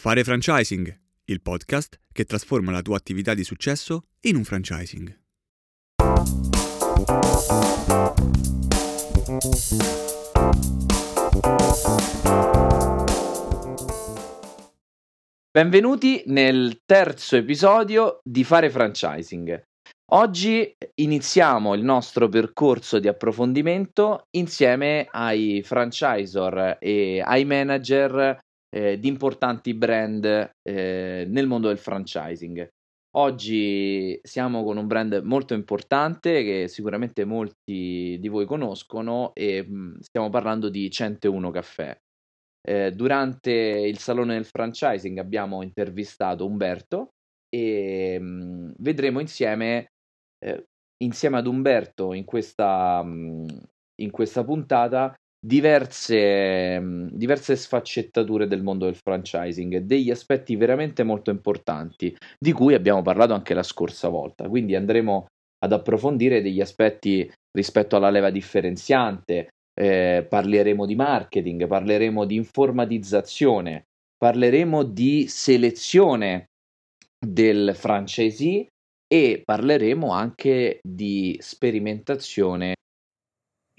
Fare franchising, il podcast che trasforma la tua attività di successo in un franchising. Benvenuti nel terzo episodio di Fare franchising. Oggi iniziamo il nostro percorso di approfondimento insieme ai franchisor e ai manager eh, di importanti brand eh, nel mondo del franchising. Oggi siamo con un brand molto importante che sicuramente molti di voi conoscono e mm, stiamo parlando di 101 Caffè. Eh, durante il salone del franchising abbiamo intervistato Umberto e mh, mm, vedremo insieme, eh, insieme ad Umberto in questa, mh, mm, in questa puntata diverse, diverse sfaccettature del mondo del franchising, degli aspetti veramente molto importanti, di cui abbiamo parlato anche la scorsa volta. Quindi andremo ad approfondire degli aspetti rispetto alla leva differenziante, eh, parleremo di marketing, parleremo di informatizzazione, parleremo di selezione del franchisee e parleremo anche di sperimentazione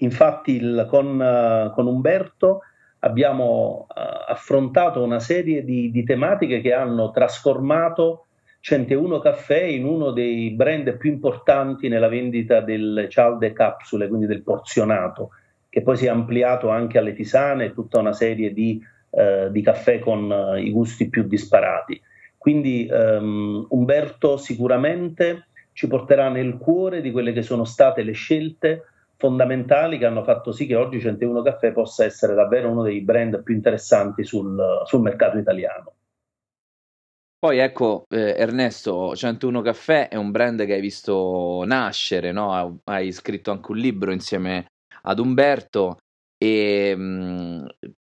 Infatti il, con, uh, con, Umberto abbiamo uh, affrontato una serie di, di, tematiche che hanno trasformato 101 Caffè in uno dei brand più importanti nella vendita delle cialde capsule, quindi del porzionato, che poi si è ampliato anche alle tisane e tutta una serie di, uh, di caffè con i gusti più disparati. Quindi um, Umberto sicuramente ci porterà nel cuore di quelle che sono state le scelte fondamentali che hanno fatto sì che oggi 101 Caffè possa essere davvero uno dei brand più interessanti sul, sul mercato italiano. Poi ecco, eh, Ernesto, 101 Caffè è un brand che hai visto nascere, no? hai scritto anche un libro insieme ad Umberto e mm,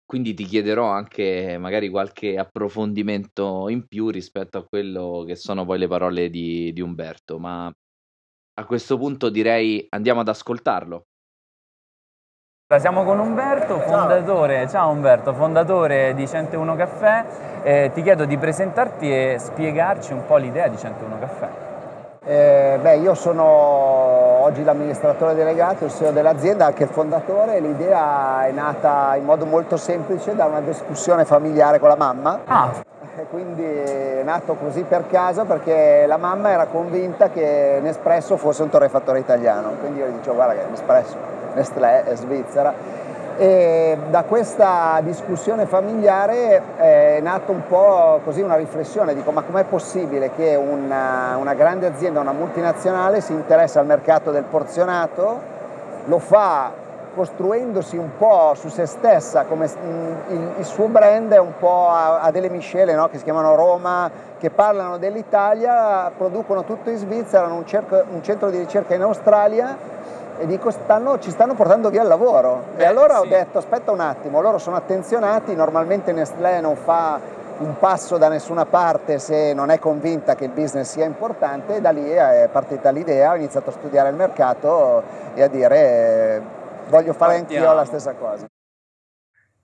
quindi ti chiederò anche magari qualche approfondimento in più rispetto a quello che sono poi le parole di, di Umberto, ma a questo punto direi andiamo ad ascoltarlo. Siamo con Umberto, fondatore, ciao Umberto, fondatore di 101 Caffè. Eh, ti chiedo di presentarti e spiegarci un po' l'idea di 101 Caffè. Eh, beh, io sono oggi l'amministratore delegato, il CEO dell'azienda, anche il fondatore. L'idea è nata in modo molto semplice da una discussione familiare con la mamma. Ah quindi è nato così per caso perché la mamma era convinta che Nespresso fosse un torrefattore italiano, quindi io gli dicevo guarda che Nespresso, Nestlé è svizzera. E da questa discussione familiare è nata un po' così una riflessione, dico ma com'è possibile che una, una grande azienda, una multinazionale si interessa al mercato del porzionato, lo fa costruendosi un po' su se stessa, come il, il suo brand è un po' a, a delle miscele no? che si chiamano Roma, che parlano dell'Italia, producono tutto in Svizzera, hanno un, cerco, un centro di ricerca in Australia e dico stanno, ci stanno portando via il lavoro. Beh, e allora sì. ho detto aspetta un attimo, loro sono attenzionati, normalmente Nestlé non fa un passo da nessuna parte se non è convinta che il business sia importante e da lì è partita l'idea, ho iniziato a studiare il mercato e a dire voglio fare Partiamo. anch'io la stessa cosa.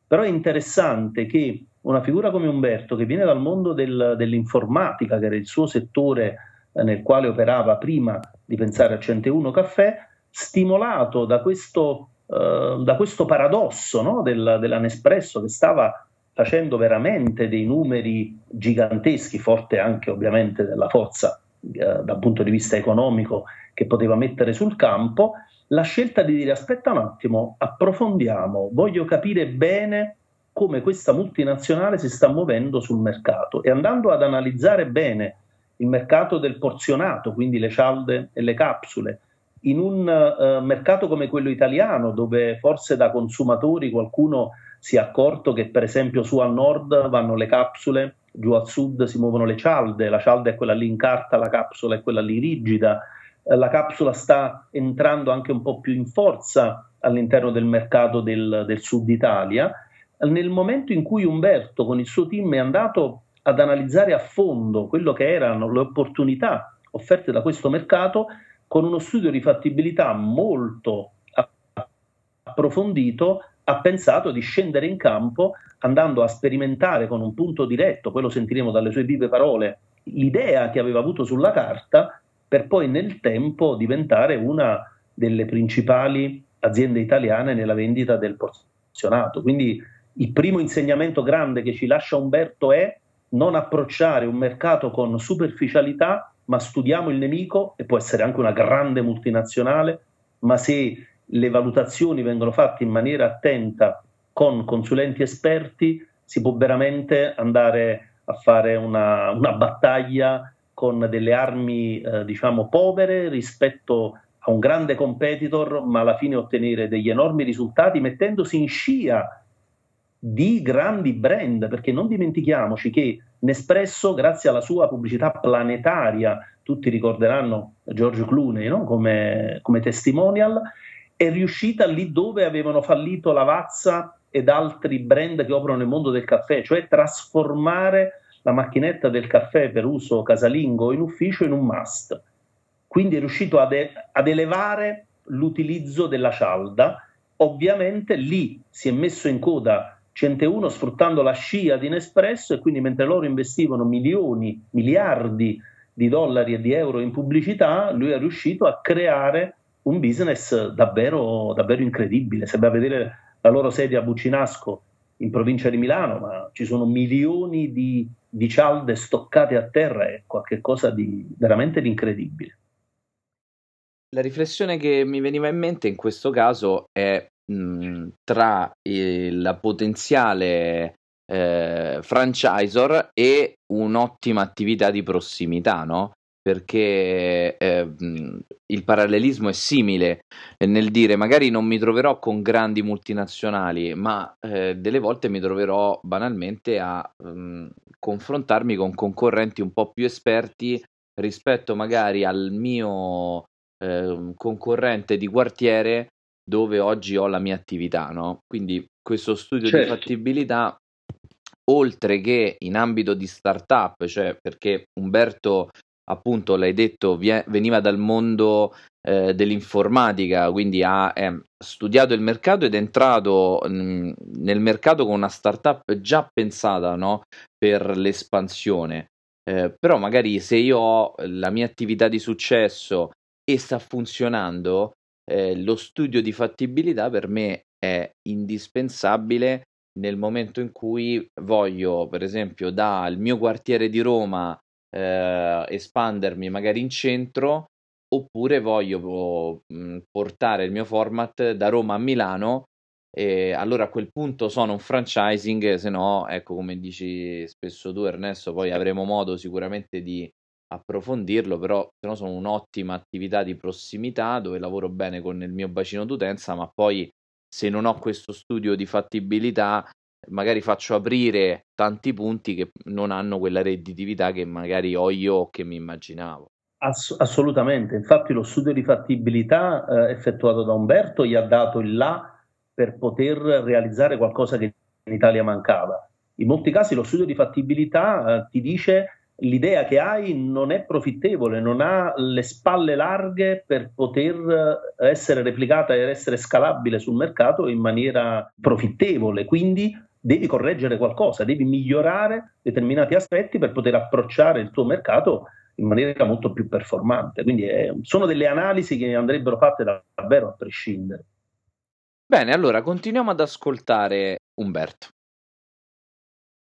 Però è interessante che una figura come Umberto, che viene dal mondo del, dell'informatica, che era il suo settore eh, nel quale operava prima di pensare a 101 Caffè, stimolato da questo, eh, da questo paradosso no? del, della Nespresso che stava facendo veramente dei numeri giganteschi, forte anche ovviamente della forza eh, dal punto di vista economico che poteva mettere sul campo, la scelta di dire aspetta un attimo, approfondiamo, voglio capire bene come questa multinazionale si sta muovendo sul mercato. E andando ad analizzare bene il mercato del porzionato, quindi le cialde e le capsule, in un uh, mercato come quello italiano, dove forse da consumatori qualcuno si è accorto che per esempio su al nord vanno le capsule, giù al sud si muovono le cialde, la cialda è quella lì in carta, la capsula è quella lì rigida, eh, la capsula sta entrando anche un po' più in forza all'interno del mercato del, del sud Italia. Nel momento in cui Umberto con il suo team è andato ad analizzare a fondo quello che erano le opportunità offerte da questo mercato, con uno studio di fattibilità molto approfondito, ha pensato di scendere in campo andando a sperimentare con un punto diretto, poi lo sentiremo dalle sue vive parole, l'idea che aveva avuto sulla carta per poi nel tempo diventare una delle principali aziende italiane nella vendita del porzionato. Quindi il primo insegnamento grande che ci lascia Umberto è non approcciare un mercato con superficialità, ma studiamo il nemico e può essere anche una grande multinazionale, ma se le valutazioni vengono fatte in maniera attenta con consulenti esperti, si può veramente andare a fare una, una battaglia con delle armi eh, diciamo povere rispetto a un grande competitor, ma alla fine ottenere degli enormi risultati mettendosi in scia di grandi brand, perché non dimentichiamoci che Nespresso, grazie alla sua pubblicità planetaria, tutti ricorderanno George Clooney no? come, come testimonial, è riuscita lì dove avevano fallito Lavazza ed altri brand che operano nel mondo del caffè, cioè trasformare la macchinetta del caffè per uso casalingo in ufficio in un must. Quindi è riuscito ad, ad elevare l'utilizzo della cialda. Ovviamente lì si è messo in coda 101 sfruttando la scia di Nespresso e quindi mentre loro investivano milioni, miliardi di dollari e di euro in pubblicità, lui è riuscito a creare un business davvero, davvero incredibile. Se vai a vedere la loro sede a Bucinasco in provincia di Milano, ma ci sono milioni di, di cialde stoccate a terra, è qualcosa di veramente di incredibile. La riflessione che mi veniva in mente in questo caso è mh, tra eh, la potenziale eh, franchisor e un'ottima attività di prossimità, no? Perché eh, il parallelismo è simile nel dire magari non mi troverò con grandi multinazionali, ma eh, delle volte mi troverò banalmente a um, confrontarmi con concorrenti un po' più esperti rispetto magari al mio eh, concorrente di quartiere dove oggi ho la mia attività, no? Quindi questo studio certo. di fattibilità oltre che in ambito di startup, cioè perché Umberto appunto l'hai detto, vie- veniva dal mondo eh, dell'informatica, quindi ha eh, studiato il mercato ed è entrato mh, nel mercato con una startup già pensata no? per l'espansione. Eh, però magari se io ho la mia attività di successo e sta funzionando, eh, lo studio di fattibilità per me è indispensabile nel momento in cui voglio, per esempio, dal mio quartiere di Roma eh, espandermi magari in centro oppure voglio mh, mm, portare il mio format da Roma a Milano e allora a quel punto sono un franchising, se no, ecco come dici spesso tu Ernesto, poi avremo modo sicuramente di approfondirlo, però se no sono un'ottima attività di prossimità dove lavoro bene con il mio bacino d'utenza, ma poi se non ho questo studio di fattibilità magari faccio aprire tanti punti che non hanno quella redditività che magari ho io o che mi immaginavo. Ass- assolutamente, infatti lo studio di fattibilità eh, effettuato da Umberto gli ha dato il là per poter realizzare qualcosa che in Italia mancava. In molti casi lo studio di fattibilità eh, ti dice l'idea che hai non è profittevole, non ha le spalle larghe per poter eh, essere replicata ed essere scalabile sul mercato in maniera profittevole. Quindi devi correggere qualcosa, devi migliorare determinati aspetti per poter approcciare il tuo mercato in maniera molto più performante. Quindi è, sono delle analisi che andrebbero fatte davvero a prescindere. Bene, allora continuiamo ad ascoltare Umberto.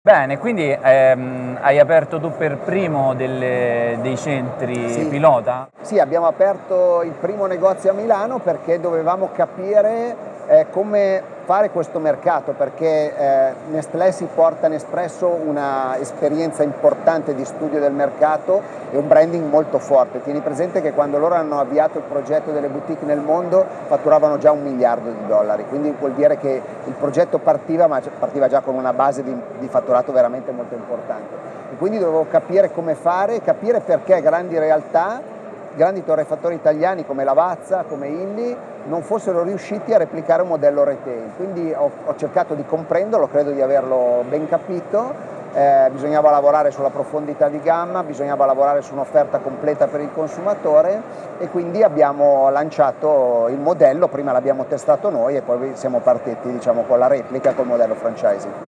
Bene, quindi ehm, hai aperto tu per primo delle, dei centri sì. pilota? Sì, abbiamo aperto il primo negozio a Milano perché dovevamo capire eh, come fare questo mercato perché eh, Nestlé si porta Nespresso una esperienza importante di studio del mercato e un branding molto forte. Tieni presente che quando loro hanno avviato il progetto delle boutique nel mondo fatturavano già un miliardo di dollari, quindi vuol dire che il progetto partiva ma partiva già con una base di, di fatturato veramente molto importante. E quindi dovevo capire come fare, capire perché grandi realtà grandi torrefattori italiani come Lavazza, come Illy, non fossero riusciti a replicare un modello retail. Quindi ho, ho cercato di comprenderlo, credo di averlo ben capito eh, bisognava lavorare sulla profondità di gamma, bisognava lavorare su un'offerta completa per il consumatore e quindi abbiamo lanciato il modello, prima l'abbiamo testato noi e poi siamo partiti diciamo, con la replica col modello franchising.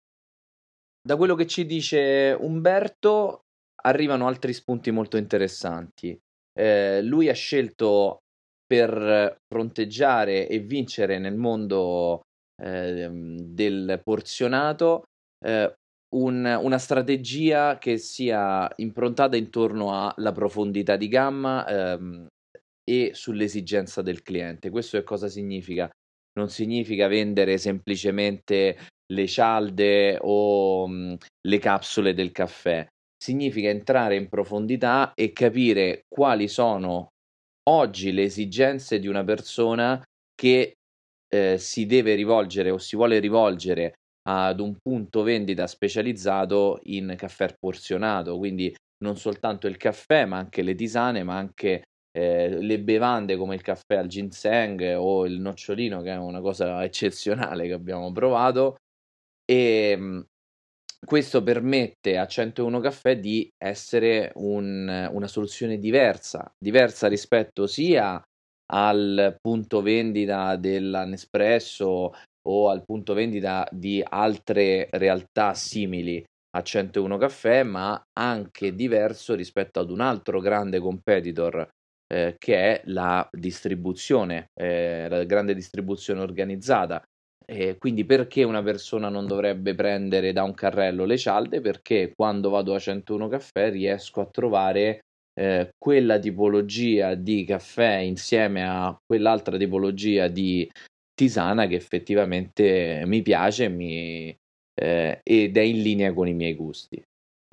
Da quello che ci dice Umberto arrivano altri spunti molto interessanti. Eh, lui ha scelto per fronteggiare e vincere nel mondo eh, del porzionato eh, un, una strategia che sia improntata intorno alla profondità di gamma ehm, e sull'esigenza del cliente. Questo che cosa significa? Non significa vendere semplicemente le cialde o mh, le capsule del caffè, significa entrare in profondità e capire quali sono oggi le esigenze di una persona che eh, si deve rivolgere o si vuole rivolgere ad un punto vendita specializzato in caffè porzionato, quindi non soltanto il caffè, ma anche le tisane, ma anche eh, le bevande come il caffè al ginseng o il nocciolino, che è una cosa eccezionale che abbiamo provato. E ehm, questo permette a 101 Caffè di essere un, una soluzione diversa, diversa rispetto sia al punto vendita della Nespresso o al punto vendita di altre realtà simili a 101 Caffè, ma anche diverso rispetto ad un altro grande competitor eh, che è la distribuzione, eh, la grande distribuzione organizzata. E quindi perché una persona non dovrebbe prendere da un carrello le cialde? Perché quando vado a 101 Caffè riesco a trovare eh, quella tipologia di caffè insieme a quell'altra tipologia di tisana che effettivamente mi piace mi, eh, ed è in linea con i miei gusti.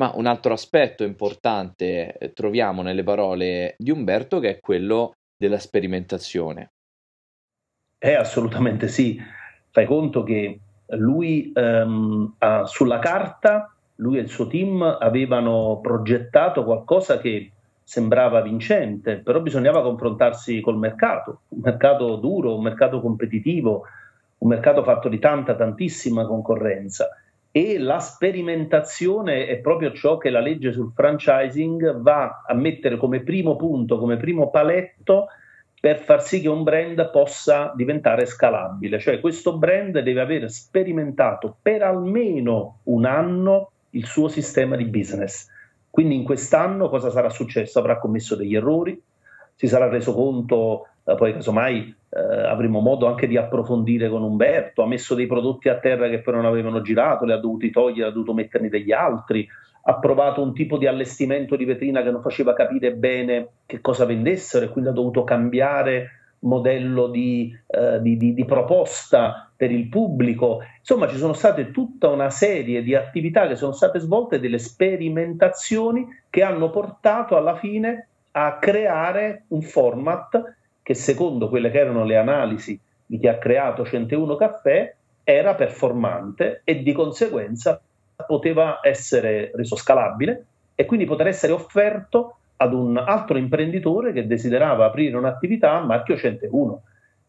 Ma un altro aspetto importante eh, troviamo nelle parole di Umberto che è quello della sperimentazione. Eh, assolutamente sì. Fai conto che lui ehm, ha, sulla carta, lui e il suo team avevano progettato qualcosa che sembrava vincente, però bisognava confrontarsi col mercato, un mercato duro, un mercato competitivo, un mercato fatto di tanta, tantissima concorrenza. E la sperimentazione è proprio ciò che la legge sul franchising va a mettere come primo punto, come primo paletto per far sì che un brand possa diventare scalabile. Cioè questo brand deve aver sperimentato per almeno un anno il suo sistema di business quindi in quest'anno cosa sarà successo? Avrà commesso degli errori, si sarà reso conto, eh, poi casomai eh, avremo modo anche di approfondire con Umberto, ha messo dei prodotti a terra che poi non avevano girato, li ha dovuti togliere, ha dovuto metterne degli altri, ha provato un tipo di allestimento di vetrina che non faceva capire bene che cosa vendessero e quindi ha dovuto cambiare modello di, eh, di, di, di, proposta per il pubblico. Insomma, ci sono state tutta una serie di attività che sono state svolte, delle sperimentazioni che hanno portato alla fine a creare un format che secondo quelle che erano le analisi di chi ha creato 101 Caffè era performante e di conseguenza poteva essere reso scalabile e quindi poter essere offerto ad un altro imprenditore che desiderava aprire un'attività a marchio 101,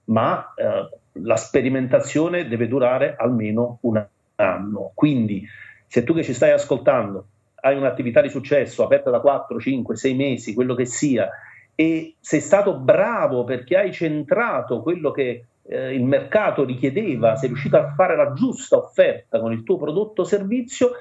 ma eh, la sperimentazione deve durare almeno un anno. Quindi, se tu che ci stai ascoltando hai un'attività di successo aperta da 4, 5, 6 mesi, quello che sia, e sei stato bravo perché hai centrato quello che eh, il mercato richiedeva, sei riuscito a fare la giusta offerta con il tuo prodotto o servizio,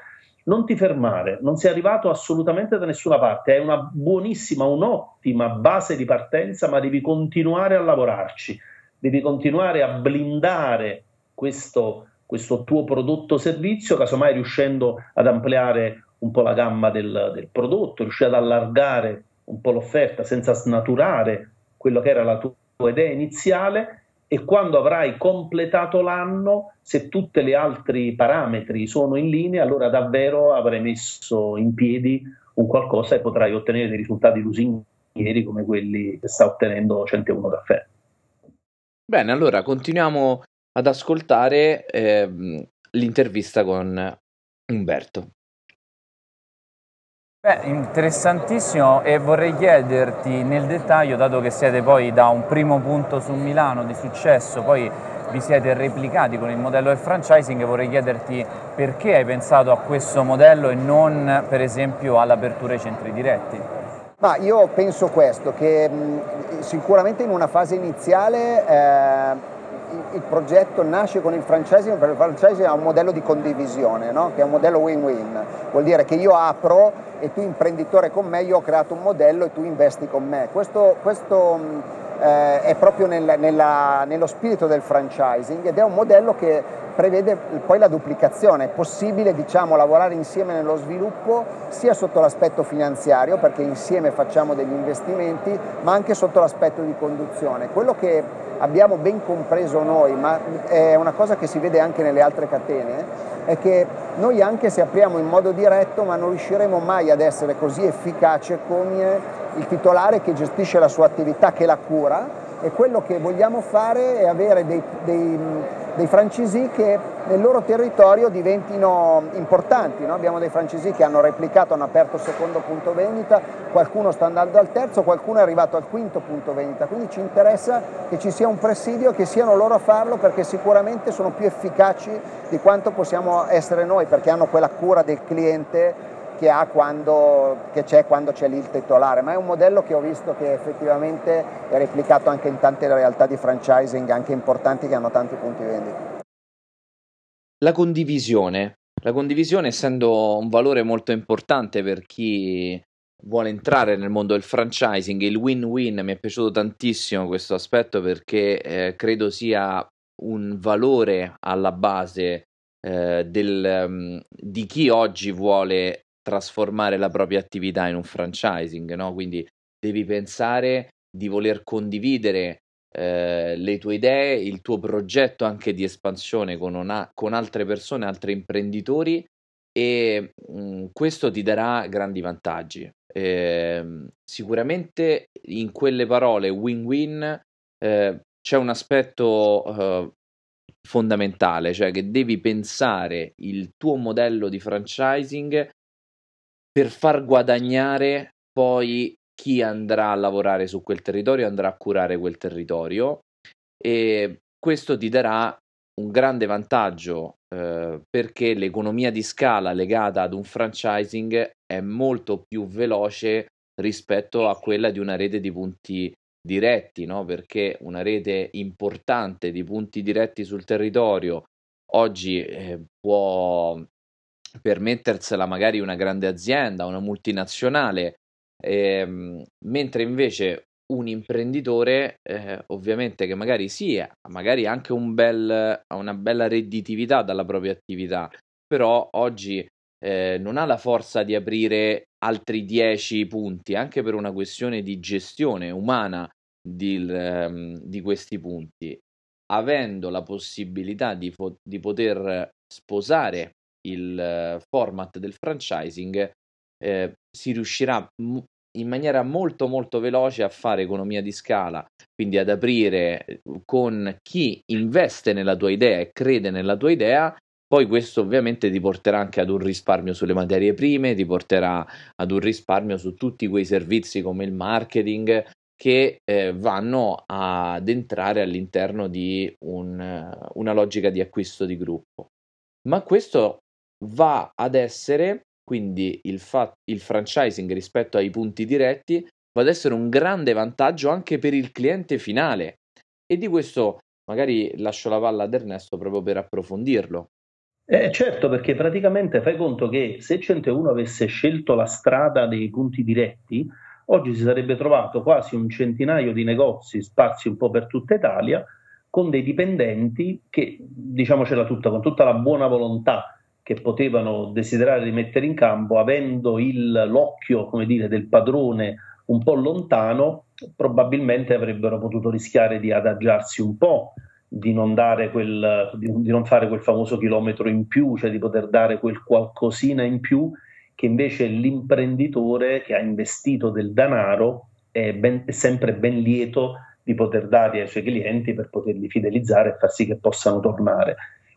non ti fermare, non sei arrivato assolutamente da nessuna parte, hai una buonissima, un'ottima base di partenza, ma devi continuare a lavorarci, devi continuare a blindare questo, questo tuo prodotto o servizio, casomai riuscendo ad ampliare un po' la gamma del, del prodotto, riuscire ad allargare un po' l'offerta senza snaturare quello che era la tua idea iniziale e quando avrai completato l'anno, se tutti gli altri parametri sono in linea, allora davvero avrai messo in piedi un qualcosa e potrai ottenere dei risultati lusinghieri come quelli che sta ottenendo 101 Caffè. Bene, allora continuiamo ad ascoltare eh, l'intervista con Umberto. Beh, interessantissimo e vorrei chiederti nel dettaglio, dato che siete poi da un primo punto su Milano di successo, poi vi siete replicati con il modello del franchising, vorrei chiederti perché hai pensato a questo modello e non per esempio all'apertura ai centri diretti. Ma io penso questo, che sicuramente in una fase iniziale eh, il progetto nasce con il franchising, perché il franchising è un modello di condivisione, no? che è un modello win-win, vuol dire che io apro e tu imprenditore con me, io ho creato un modello e tu investi con me. Questo, questo eh, è proprio nel, nella, nello spirito del franchising ed è un modello che prevede poi la duplicazione, è possibile diciamo, lavorare insieme nello sviluppo sia sotto l'aspetto finanziario perché insieme facciamo degli investimenti ma anche sotto l'aspetto di conduzione. Quello che abbiamo ben compreso noi, ma è una cosa che si vede anche nelle altre catene, è che noi anche se apriamo in modo diretto ma non riusciremo mai ad essere così efficace come il titolare che gestisce la sua attività, che la cura e quello che vogliamo fare è avere dei, dei, dei francesi che nel loro territorio diventino importanti. No? Abbiamo dei francesi che hanno replicato, hanno aperto il secondo punto vendita, qualcuno sta andando al terzo, qualcuno è arrivato al quinto punto vendita, quindi ci interessa che ci sia un presidio, che siano loro a farlo perché sicuramente sono più efficaci di quanto possiamo essere noi perché hanno quella cura del cliente che, quando, quando c'è lì il titolare, ma è un modello che ho visto che effettivamente è replicato anche in tante realtà di franchising, anche importanti che hanno tanti punti vendita. La condivisione. La condivisione essendo un valore molto importante per chi vuole entrare nel mondo del franchising, il win-win mi è piaciuto tantissimo questo aspetto perché eh, credo sia un valore alla base eh, del, um, di chi oggi vuole trasformare la propria attività in un franchising, no? Quindi devi pensare di voler condividere eh, le tue idee, il tuo progetto anche di espansione con, una, con altre persone, altri imprenditori e mh, mm, questo ti darà grandi vantaggi. Eh, sicuramente in quelle parole win-win eh, c'è un aspetto eh, fondamentale, cioè che devi pensare il tuo modello di franchising per far guadagnare poi chi andrà a lavorare su quel territorio, andrà a curare quel territorio e questo ti darà un grande vantaggio eh, perché l'economia di scala legata ad un franchising è molto più veloce rispetto a quella di una rete di punti diretti, no? perché una rete importante di punti diretti sul territorio oggi eh, può permettersela magari una grande azienda, una multinazionale, ehm, mentre invece un imprenditore, eh, ovviamente che magari sì, magari anche un bel, una bella redditività dalla propria attività, però oggi eh, non ha la forza di aprire altri 10 punti, anche per una questione di gestione umana di, ehm, di questi punti, avendo la possibilità di, fo- di poter sposare il eh, format del franchising, eh, si riuscirà in maniera molto molto veloce a fare economia di scala, quindi ad aprire eh, con chi investe nella tua idea e crede nella tua idea, poi questo ovviamente ti porterà anche ad un risparmio sulle materie prime, ti porterà ad un risparmio su tutti quei servizi come il marketing che eh, vanno ad entrare all'interno di un, una logica di acquisto di gruppo. Ma questo va ad essere, quindi il, fa- il franchising rispetto ai punti diretti, va ad essere un grande vantaggio anche per il cliente finale. E di questo magari lascio la palla ad Ernesto proprio per approfondirlo. Eh, certo, perché praticamente fai conto che se 101 avesse scelto la strada dei punti diretti, oggi si sarebbe trovato quasi un centinaio di negozi sparsi un po' per tutta Italia, con dei dipendenti che, diciamocela tutta, con tutta la buona volontà che potevano desiderare di mettere in campo, avendo il, l'occhio dire, del padrone un po' lontano, probabilmente avrebbero potuto rischiare di adagiarsi un po', di non, quel, di non fare quel famoso chilometro in più, cioè di poter dare quel qualcosina in più che invece l'imprenditore che ha investito del denaro è, ben, è sempre ben lieto di poter dare ai suoi clienti per poterli fidelizzare e far sì che possano tornare.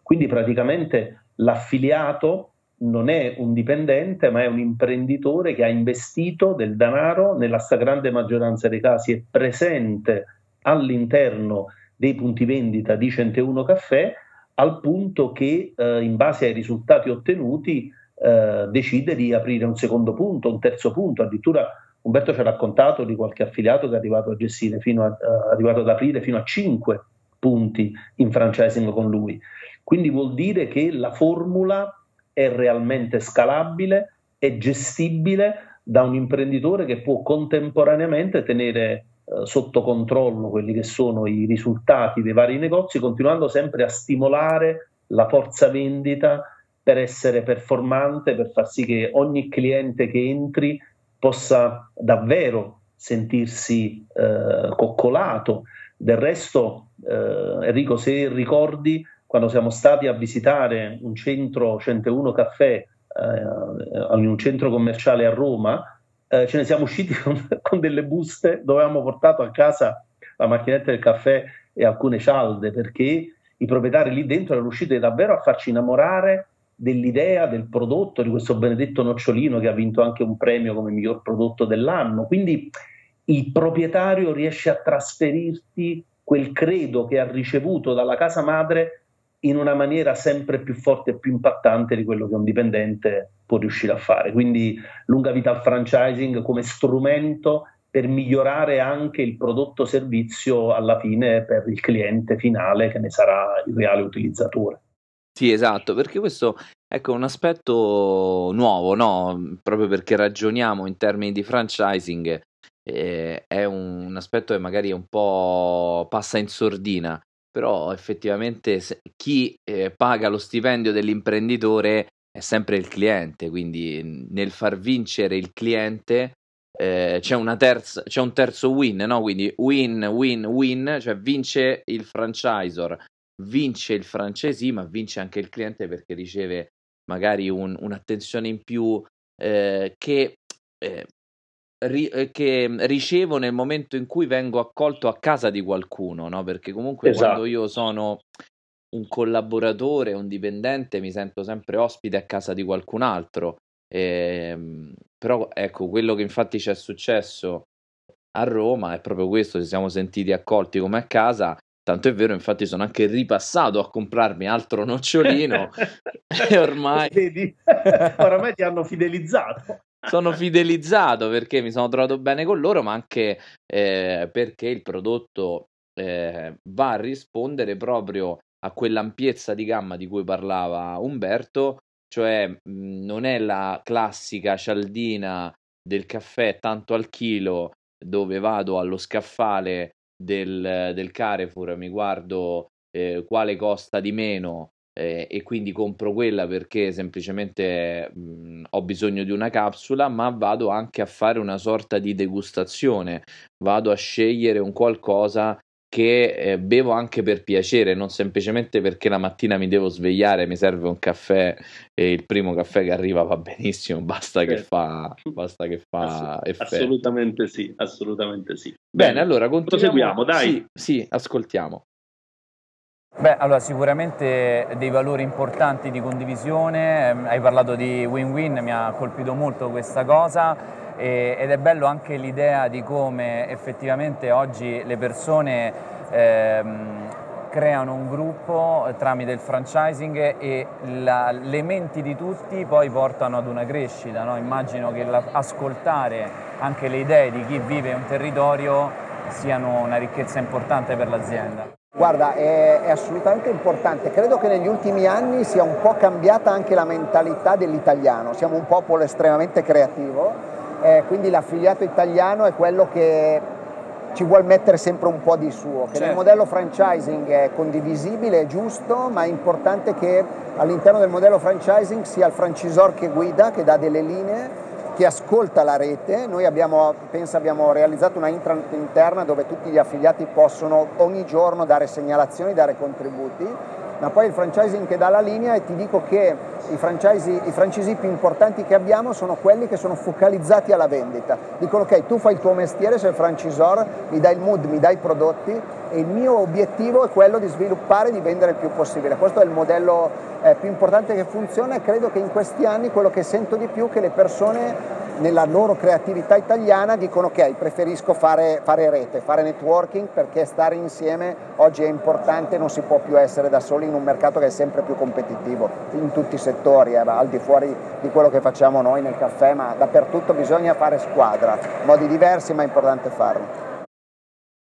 Quindi praticamente l'affiliato non è un dipendente, ma è un imprenditore che ha investito del denaro, nella stragrande maggioranza dei casi è presente all'interno dei punti vendita di 101 caffè al punto che eh, in base ai risultati ottenuti eh, decide di aprire un secondo punto, un terzo punto, addirittura Umberto ci ha raccontato di qualche affiliato che è arrivato a gestire fino a, uh, arrivato ad aprire fino a 5 punti in franchising con lui. Quindi vuol dire che la formula è realmente scalabile, è gestibile da un imprenditore che può contemporaneamente tenere uh, sotto controllo quelli che sono i risultati dei vari negozi, continuando sempre a stimolare la forza vendita per essere performante, per far sì che ogni cliente che entri possa davvero sentirsi eh, coccolato. Del resto, eh, Enrico, se ricordi, quando siamo stati a visitare un centro 101 caffè eh, in un centro commerciale a Roma, eh, ce ne siamo usciti con, con, delle buste dove avevamo portato a casa la macchinetta del caffè e alcune cialde perché i proprietari lì dentro erano riusciti davvero a farci innamorare dell'idea del prodotto, di questo benedetto nocciolino che ha vinto anche un premio come miglior prodotto dell'anno. Quindi il proprietario riesce a trasferirti quel credo che ha ricevuto dalla casa madre in una maniera sempre più forte e più impattante di quello che un dipendente può riuscire a fare. Quindi lunga vita al franchising come strumento per migliorare anche il prodotto servizio alla fine per il cliente finale che ne sarà il reale utilizzatore. Sì, esatto, perché questo ecco, un aspetto nuovo, no? Proprio perché ragioniamo in termini di franchising, eh, è un aspetto che magari è un po' passa in sordina, però effettivamente se, chi eh, paga lo stipendio dell'imprenditore è sempre il cliente, quindi nel far vincere il cliente eh, c'è, terza, c'è un terzo win, no? quindi win, win, win, cioè vince il franchisor, vince il francesi, ma vince anche il cliente perché riceve magari un, un'attenzione in più eh, che, eh, ri, eh, che, ricevo nel momento in cui vengo accolto a casa di qualcuno, no? perché comunque esatto. quando io sono un collaboratore, un dipendente, mi sento sempre ospite a casa di qualcun altro. Eh, però ecco, quello che infatti ci è successo a Roma è proprio questo, ci siamo sentiti accolti come a casa Tanto è vero, infatti, sono anche ripassato a comprarmi altro nocciolino e ormai. Vedi, oramai ti hanno fidelizzato. Sono fidelizzato perché mi sono trovato bene con loro, ma anche eh, perché il prodotto eh, va a rispondere proprio a quell'ampiezza di gamma di cui parlava Umberto, cioè mh, non è la classica cialdina del caffè tanto al chilo dove vado allo scaffale del, del Carrefour, mi guardo eh, quale costa di meno eh, e quindi compro quella perché semplicemente mh, ho bisogno di una capsula, ma vado anche a fare una sorta di degustazione, vado a scegliere un qualcosa che eh, bevo anche per piacere, non semplicemente perché la mattina mi devo svegliare, mi serve un caffè e il primo caffè che arriva va benissimo, basta certo. che fa, basta che fa Ass- Assolutamente sì, assolutamente sì. Bene, Bene allora continuiamo. dai. Sì, sì, ascoltiamo. Beh, allora sicuramente dei valori importanti di condivisione, ehm, hai parlato di win-win, mi ha colpito molto questa cosa e, ed è bello anche l'idea di come effettivamente oggi le persone ehm, creano un gruppo tramite il franchising e la, le menti di tutti poi portano ad una crescita. No? Immagino che la, ascoltare anche le idee di chi vive un territorio siano una ricchezza importante per l'azienda. Guarda, è, è, assolutamente importante. Credo che negli ultimi anni sia un po' cambiata anche la mentalità dell'italiano. Siamo un popolo estremamente creativo eh, quindi l'affiliato italiano è quello che ci vuole mettere sempre un po' di suo, che certo. nel modello franchising è condivisibile, è giusto, ma è importante che all'interno del modello franchising sia il francisor che guida, che dà delle linee, che ascolta la rete. Noi abbiamo, penso, abbiamo realizzato una intranet interna dove tutti gli affiliati possono ogni giorno dare segnalazioni, dare contributi ma poi il franchising che dà la linea e ti dico che i i franchisee più importanti che abbiamo sono quelli che sono focalizzati alla vendita. Dicono ok, tu fai il tuo mestiere, sei il francisor, mi dai il mood, mi dai i prodotti e il mio obiettivo è quello di sviluppare e di vendere il più possibile. Questo è il modello eh, più importante che funziona e credo che in questi anni quello che sento di più è che le persone nella loro creatività italiana dicono ok, preferisco fare, fare, rete, fare networking perché stare insieme oggi è importante, non si può più essere da soli in un mercato che è sempre più competitivo in tutti i settori, eh, al di fuori di quello che facciamo noi nel caffè, ma dappertutto bisogna fare squadra, modi diversi ma è importante farlo.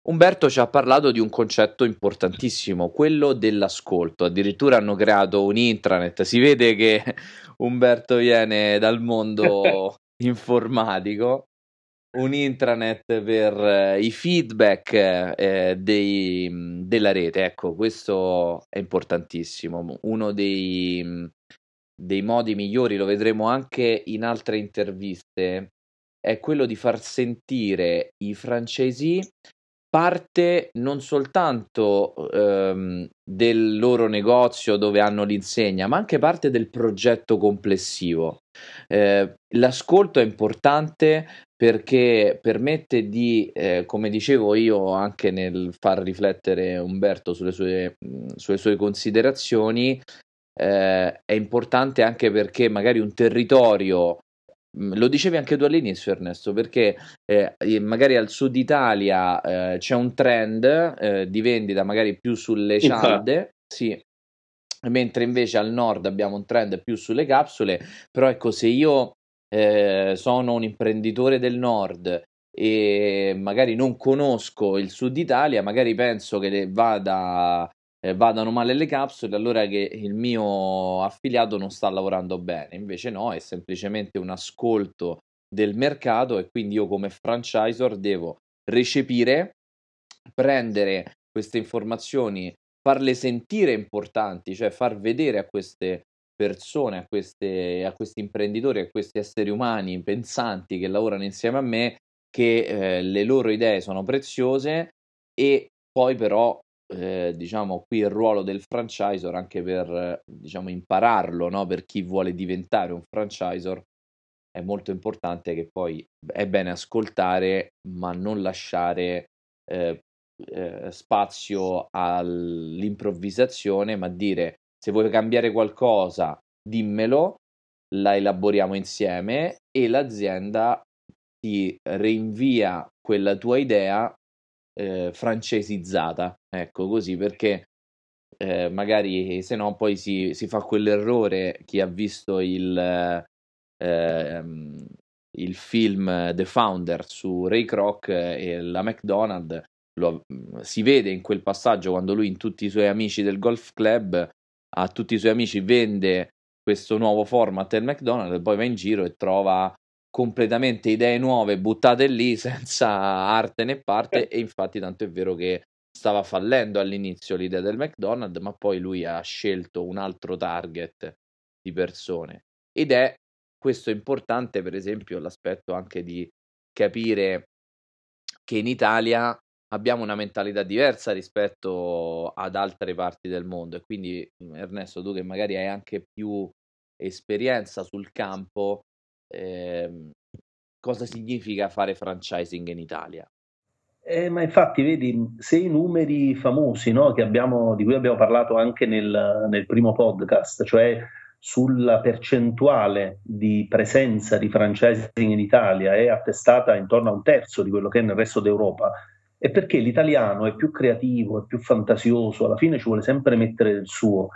Umberto ci ha parlato di un concetto importantissimo, quello dell'ascolto. Addirittura hanno creato un intranet. Si vede che Umberto viene dal mondo informatico, un intranet per eh, i feedback eh, dei, della rete. Ecco, questo è importantissimo. Uno dei, dei modi migliori, lo vedremo anche in altre interviste, è quello di far sentire i francesi parte non soltanto ehm, del loro negozio dove hanno l'insegna, ma anche parte del progetto complessivo. Eh, l'ascolto è importante perché permette di, eh, come dicevo io anche nel far riflettere Umberto sulle sue, sulle sue considerazioni, eh, è importante anche perché magari un territorio Mm, lo dicevi anche tu all'inizio, Ernesto, perché eh, magari al sud Italia eh, c'è un trend eh, di vendita magari più sulle cialde, sì, mentre invece al nord abbiamo un trend più sulle capsule, però ecco, se io eh, sono un imprenditore del nord e magari non conosco il sud Italia, magari penso che vada eh, vadano male le capsule, allora che il mio affiliato non sta lavorando bene. Invece no, è semplicemente un ascolto del mercato e quindi io come franchisor devo recepire, prendere queste informazioni, farle sentire importanti, cioè far vedere a queste persone, a, queste, a questi imprenditori, a questi esseri umani pensanti che lavorano insieme a me che eh, le loro idee sono preziose e poi però eh, diciamo qui il ruolo del franchisor anche per diciamo impararlo no? per chi vuole diventare un franchisor è molto importante che poi è bene ascoltare ma non lasciare eh, eh, spazio all'improvvisazione ma dire se vuoi cambiare qualcosa dimmelo la elaboriamo insieme e l'azienda ti rinvia quella tua idea eh, francesizzata, ecco così, perché eh, magari se no poi si, si, fa quell'errore chi ha visto il, eh, il film The Founder su Ray Kroc e la McDonald's, lo, si vede in quel passaggio quando lui in tutti i suoi amici del golf club a tutti i suoi amici vende questo nuovo format del McDonald's, poi va in giro e trova completamente idee nuove buttate lì senza arte né parte e infatti tanto è vero che stava fallendo all'inizio l'idea del McDonald's ma poi lui ha scelto un altro target di persone. Ed è questo importante per esempio l'aspetto anche di capire che in Italia abbiamo una mentalità diversa rispetto ad altre parti del mondo. E quindi Ernesto tu che magari hai anche più esperienza sul campo eh, cosa significa fare franchising in Italia. Eh, ma infatti, vedi, se i numeri famosi no, abbiamo, di cui abbiamo parlato anche nel, nel, primo podcast, cioè sulla percentuale di presenza di franchising in Italia è attestata intorno a un terzo di quello che è nel resto d'Europa, è perché l'italiano è più creativo, è più fantasioso, alla fine ci vuole sempre mettere del suo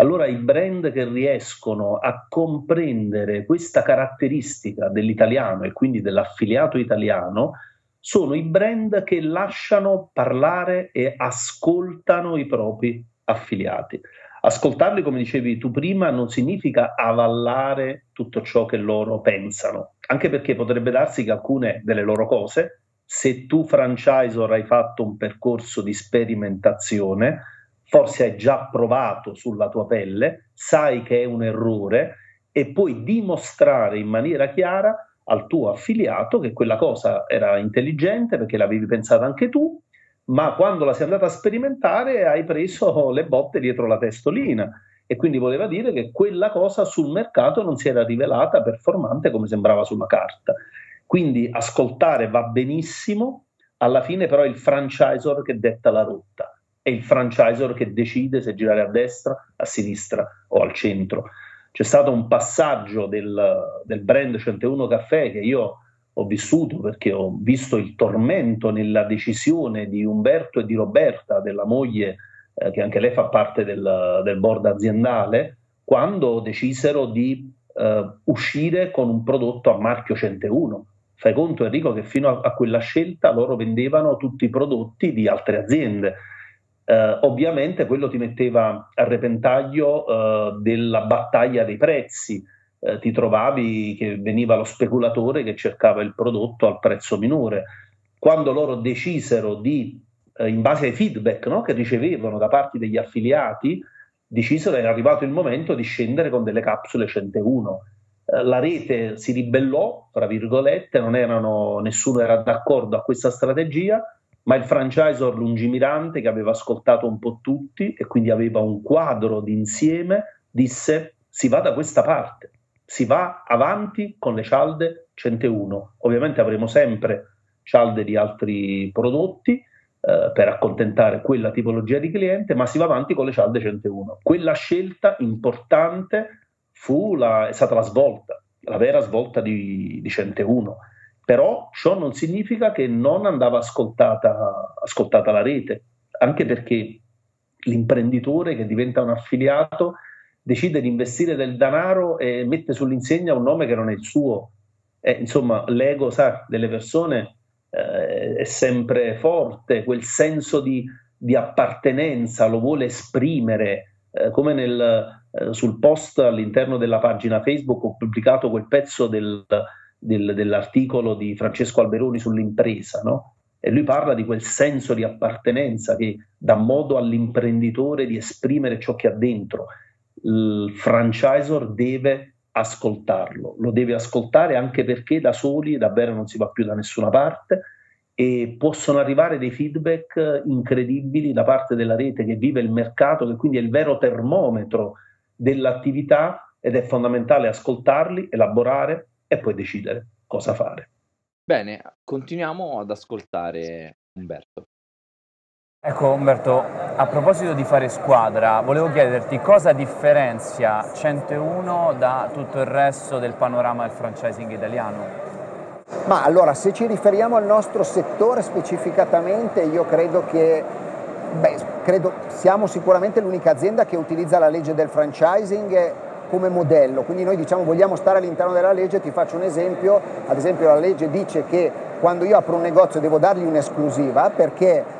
allora i brand che riescono a comprendere questa caratteristica dell'italiano e quindi dell'affiliato italiano sono i brand che lasciano parlare e ascoltano i propri affiliati. Ascoltarli, come dicevi tu prima, non significa avallare tutto ciò che loro pensano, anche perché potrebbe darsi che alcune delle loro cose, se tu franchisor hai fatto un percorso di sperimentazione, forse hai già provato sulla tua pelle, sai che è un errore e puoi dimostrare in maniera chiara al tuo affiliato che quella cosa era intelligente perché l'avevi pensata anche tu, ma quando la sei andata a sperimentare hai preso le botte dietro la testolina e quindi voleva dire che quella cosa sul mercato non si era rivelata performante come sembrava sulla carta. Quindi ascoltare va benissimo, alla fine però è il franchisor che detta la rotta è il franchisor che decide se girare a destra, a sinistra o al centro. c'è stato un passaggio del, del brand 101 Caffè che io ho vissuto perché ho visto il tormento nella decisione di Umberto e di Roberta, della moglie, eh, che anche lei fa parte del, del board aziendale, quando decisero di eh, uscire con un prodotto a marchio 101. Fai conto Enrico che fino a, a quella scelta loro vendevano tutti i prodotti di altre aziende. Eh, ovviamente quello ti metteva a repentaglio eh, della battaglia dei prezzi, eh, ti trovavi che veniva lo speculatore che cercava il prodotto al prezzo minore. Quando loro decisero di, eh, in base ai feedback no, che ricevevano da parte degli affiliati, decisero che era arrivato il momento di scendere con delle capsule 101. Eh, la rete si ribellò, tra virgolette, non erano, nessuno era d'accordo a questa strategia, ma il franchisor lungimirante che aveva ascoltato un po' tutti e quindi aveva un quadro d'insieme, disse si va da questa parte si va avanti con le cialde 101. Ovviamente avremo sempre cialde di altri prodotti eh, per accontentare quella tipologia di cliente, ma si va avanti con le cialde 101. Quella scelta importante fu la, è stata la svolta, la vera svolta di, di 101. Però ciò non significa che non andava ascoltata, ascoltata la rete, anche perché l'imprenditore che diventa un affiliato decide di investire del denaro e mette sull'insegna un nome che non è il suo. Eh, insomma, l'ego sa, delle persone eh, è sempre forte, quel senso di, di appartenenza lo vuole esprimere, eh, come nel, eh, sul post all'interno della pagina Facebook ho pubblicato quel pezzo del, del, dell'articolo di Francesco Alberoni sull'impresa, no? E lui parla di quel senso di appartenenza che dà modo all'imprenditore di esprimere ciò che ha dentro il franchisor deve ascoltarlo, lo deve ascoltare anche perché da soli davvero non si va più da nessuna parte e possono arrivare dei feedback incredibili da parte della rete che vive il mercato, che quindi è il vero termometro dell'attività ed è fondamentale ascoltarli, elaborare e poi decidere cosa fare. Bene, continuiamo ad ascoltare Umberto. Ecco Umberto, a proposito di fare squadra, volevo chiederti cosa differenzia 101 da tutto il resto del panorama del franchising italiano? Ma allora, se ci riferiamo al nostro settore specificatamente, io credo che beh, credo, siamo sicuramente l'unica azienda che utilizza la legge del franchising come modello, quindi noi diciamo vogliamo stare all'interno della legge, ti faccio un esempio, ad esempio la legge dice che quando io apro un negozio devo dargli un'esclusiva perché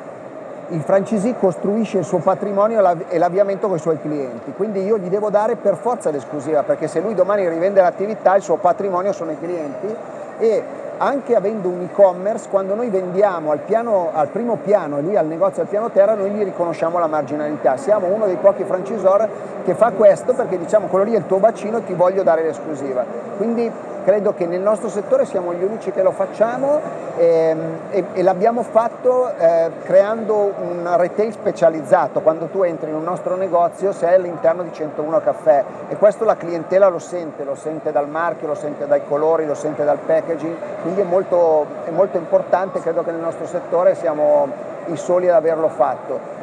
il franchisee costruisce il suo patrimonio e l'avviamento con i suoi clienti, quindi io gli devo dare per forza l'esclusiva, perché se lui domani rivende l'attività il suo patrimonio sono i clienti e anche avendo un e-commerce, quando noi vendiamo al, piano, al, primo piano e lui al negozio al piano terra, noi gli riconosciamo la marginalità. Siamo uno dei pochi franchisor che fa questo perché diciamo quello lì è il tuo bacino e ti voglio dare l'esclusiva. Quindi credo che nel nostro settore siamo gli unici che lo facciamo e, ehm, e, e l'abbiamo fatto eh, creando un retail specializzato. Quando tu entri in un nostro negozio sei all'interno di 101 caffè e questo la clientela lo sente, lo sente dal marchio, lo sente dai colori, lo sente dal packaging, quindi è molto, è molto importante, credo che nel nostro settore siamo i soli ad averlo fatto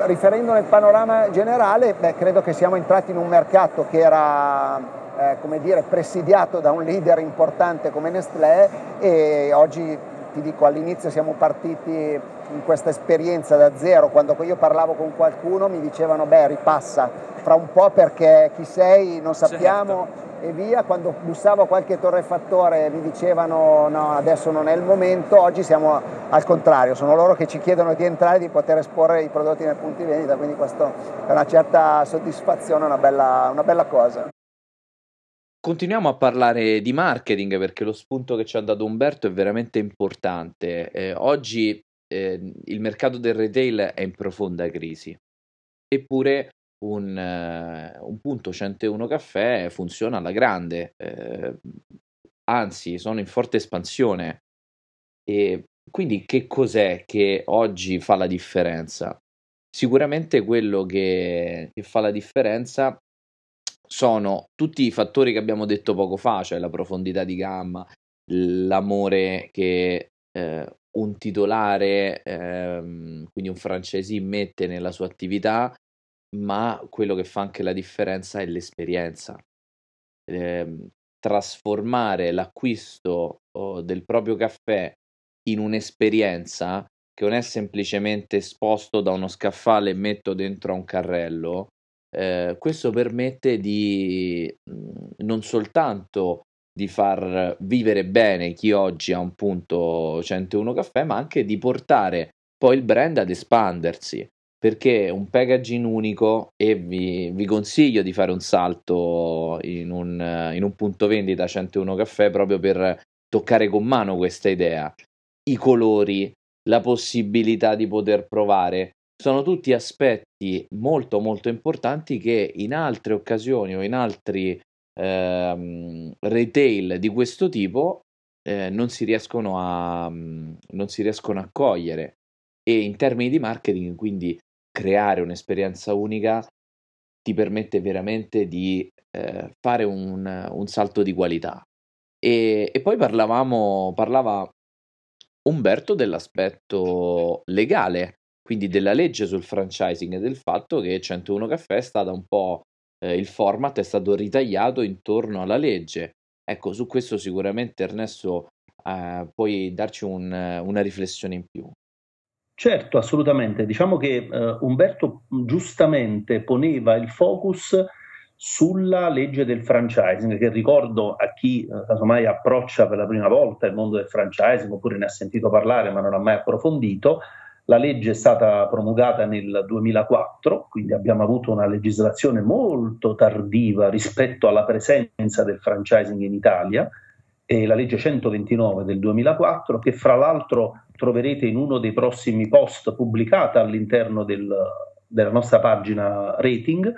riferendo nel panorama generale, beh, credo che siamo entrati in un mercato che era eh, come dire, presidiato da un leader importante come Nestlé e oggi ti dico all'inizio siamo partiti in questa esperienza da zero, quando io parlavo con qualcuno mi dicevano beh ripassa fra un po' perché chi sei non sappiamo certo. e via, quando bussavo a qualche torrefattore mi dicevano no adesso non è il momento, oggi siamo al contrario, sono loro che ci chiedono di entrare, di poter esporre i prodotti nel punto di vendita, quindi questo è una certa soddisfazione, una bella, una bella cosa. Continuiamo a parlare di marketing perché lo spunto che ci ha dato Umberto è veramente importante. Eh, oggi eh, il mercato del retail è in profonda crisi, eppure un, uh, un punto 101 caffè funziona alla grande, eh, anzi sono in forte espansione. E quindi che cos'è che oggi fa la differenza? Sicuramente quello che, che fa la differenza sono tutti i fattori che abbiamo detto poco fa, cioè la profondità di gamma, l'amore che eh, un titolare, ehm, quindi un franchisee, mette nella sua attività, ma quello che fa anche la differenza è l'esperienza. eh, trasformare l'acquisto oh, del proprio caffè in un'esperienza che non è semplicemente esposto da uno scaffale e metto dentro a un carrello, eh, questo permette di mh, non soltanto di far vivere bene chi oggi ha un punto 101 caffè, ma anche di portare poi il brand ad espandersi perché un packaging unico e vi, vi consiglio di fare un salto in un, in un punto vendita 101 caffè proprio per toccare con mano questa idea. I colori, la possibilità di poter provare, sono tutti aspetti molto molto importanti che in altre occasioni o in altri ehm, retail di questo tipo eh, non, si riescono a, non si riescono a cogliere e in termini di marketing quindi creare un'esperienza unica ti permette veramente di eh, fare un, un, salto di qualità. E, e poi parlavamo, parlava Umberto dell'aspetto legale, quindi della legge sul franchising e del fatto che 101 Caffè è stata un po' eh, il format è stato ritagliato intorno alla legge. Ecco, su questo sicuramente Ernesto eh, puoi darci un, una riflessione in più. Certo, assolutamente. Diciamo che eh, Umberto giustamente poneva il focus sulla legge del franchising, che ricordo a chi eh, approccia per la prima volta il mondo del franchising oppure ne ha sentito parlare ma non ha mai approfondito, la legge è stata promulgata nel 2004, quindi abbiamo avuto una legislazione molto tardiva rispetto alla presenza del franchising in Italia e la legge 129 del 2004, che fra l'altro troverete in uno dei prossimi post pubblicata all'interno del, della nostra pagina rating,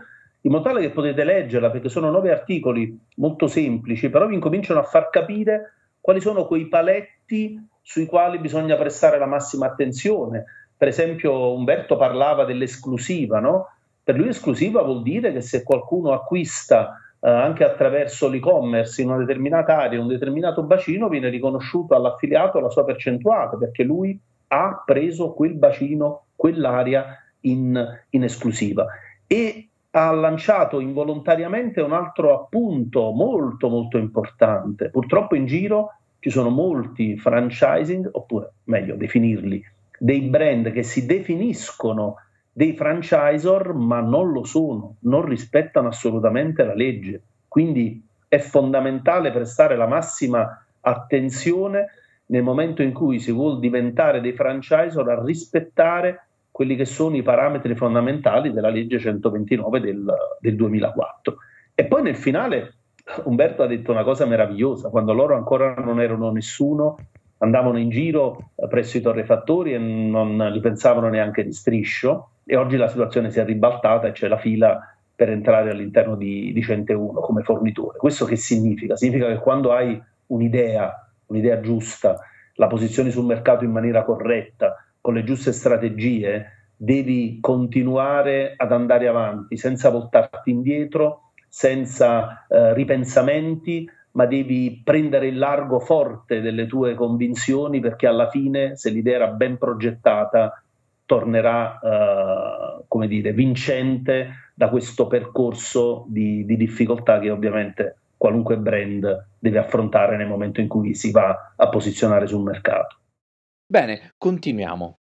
in modo tale che potete leggerla, perché sono nove articoli molto semplici, però vi incominciano a far capire quali sono quei paletti sui quali bisogna prestare la massima attenzione. Per esempio, Umberto parlava dell'esclusiva, no? Per lui esclusiva vuol dire che se qualcuno acquista eh, anche attraverso l'e-commerce in una determinata area, un determinato bacino, viene riconosciuto all'affiliato la sua percentuale perché lui ha preso quel bacino, quell'area in, in esclusiva. E ha lanciato involontariamente un altro appunto molto molto importante. Purtroppo in giro ci sono molti franchising, oppure meglio definirli, dei brand che si definiscono dei franchisor ma non lo sono, non rispettano assolutamente la legge. Quindi è fondamentale prestare la massima attenzione nel momento in cui si vuole diventare dei franchisor a rispettare quelli che sono i parametri fondamentali della legge 129 del, del 2004. E poi nel finale Umberto ha detto una cosa meravigliosa, quando loro ancora non erano nessuno, andavano in giro presso i torrefattori e non li pensavano neanche di striscio, e oggi la situazione si è ribaltata e c'è la fila per entrare all'interno di, di 101 come fornitore. Questo che significa? Significa che quando hai un'idea, un'idea giusta, la posizioni sul mercato in maniera corretta, con le giuste strategie, devi continuare ad andare avanti senza voltarti indietro, senza eh, ripensamenti, ma devi prendere il largo forte delle tue convinzioni perché alla fine, se l'idea era ben progettata, tornerà, eh, come dire, vincente da questo percorso di, di difficoltà che ovviamente qualunque brand deve affrontare nel momento in cui si va a posizionare sul mercato. Bene, continuiamo.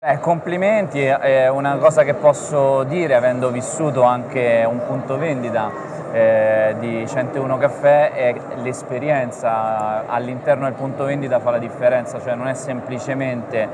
Eh, complimenti, è una cosa che posso dire avendo vissuto anche un punto vendita eh, di 101 Caffè è l'esperienza all'interno del punto vendita fa la differenza, cioè non è semplicemente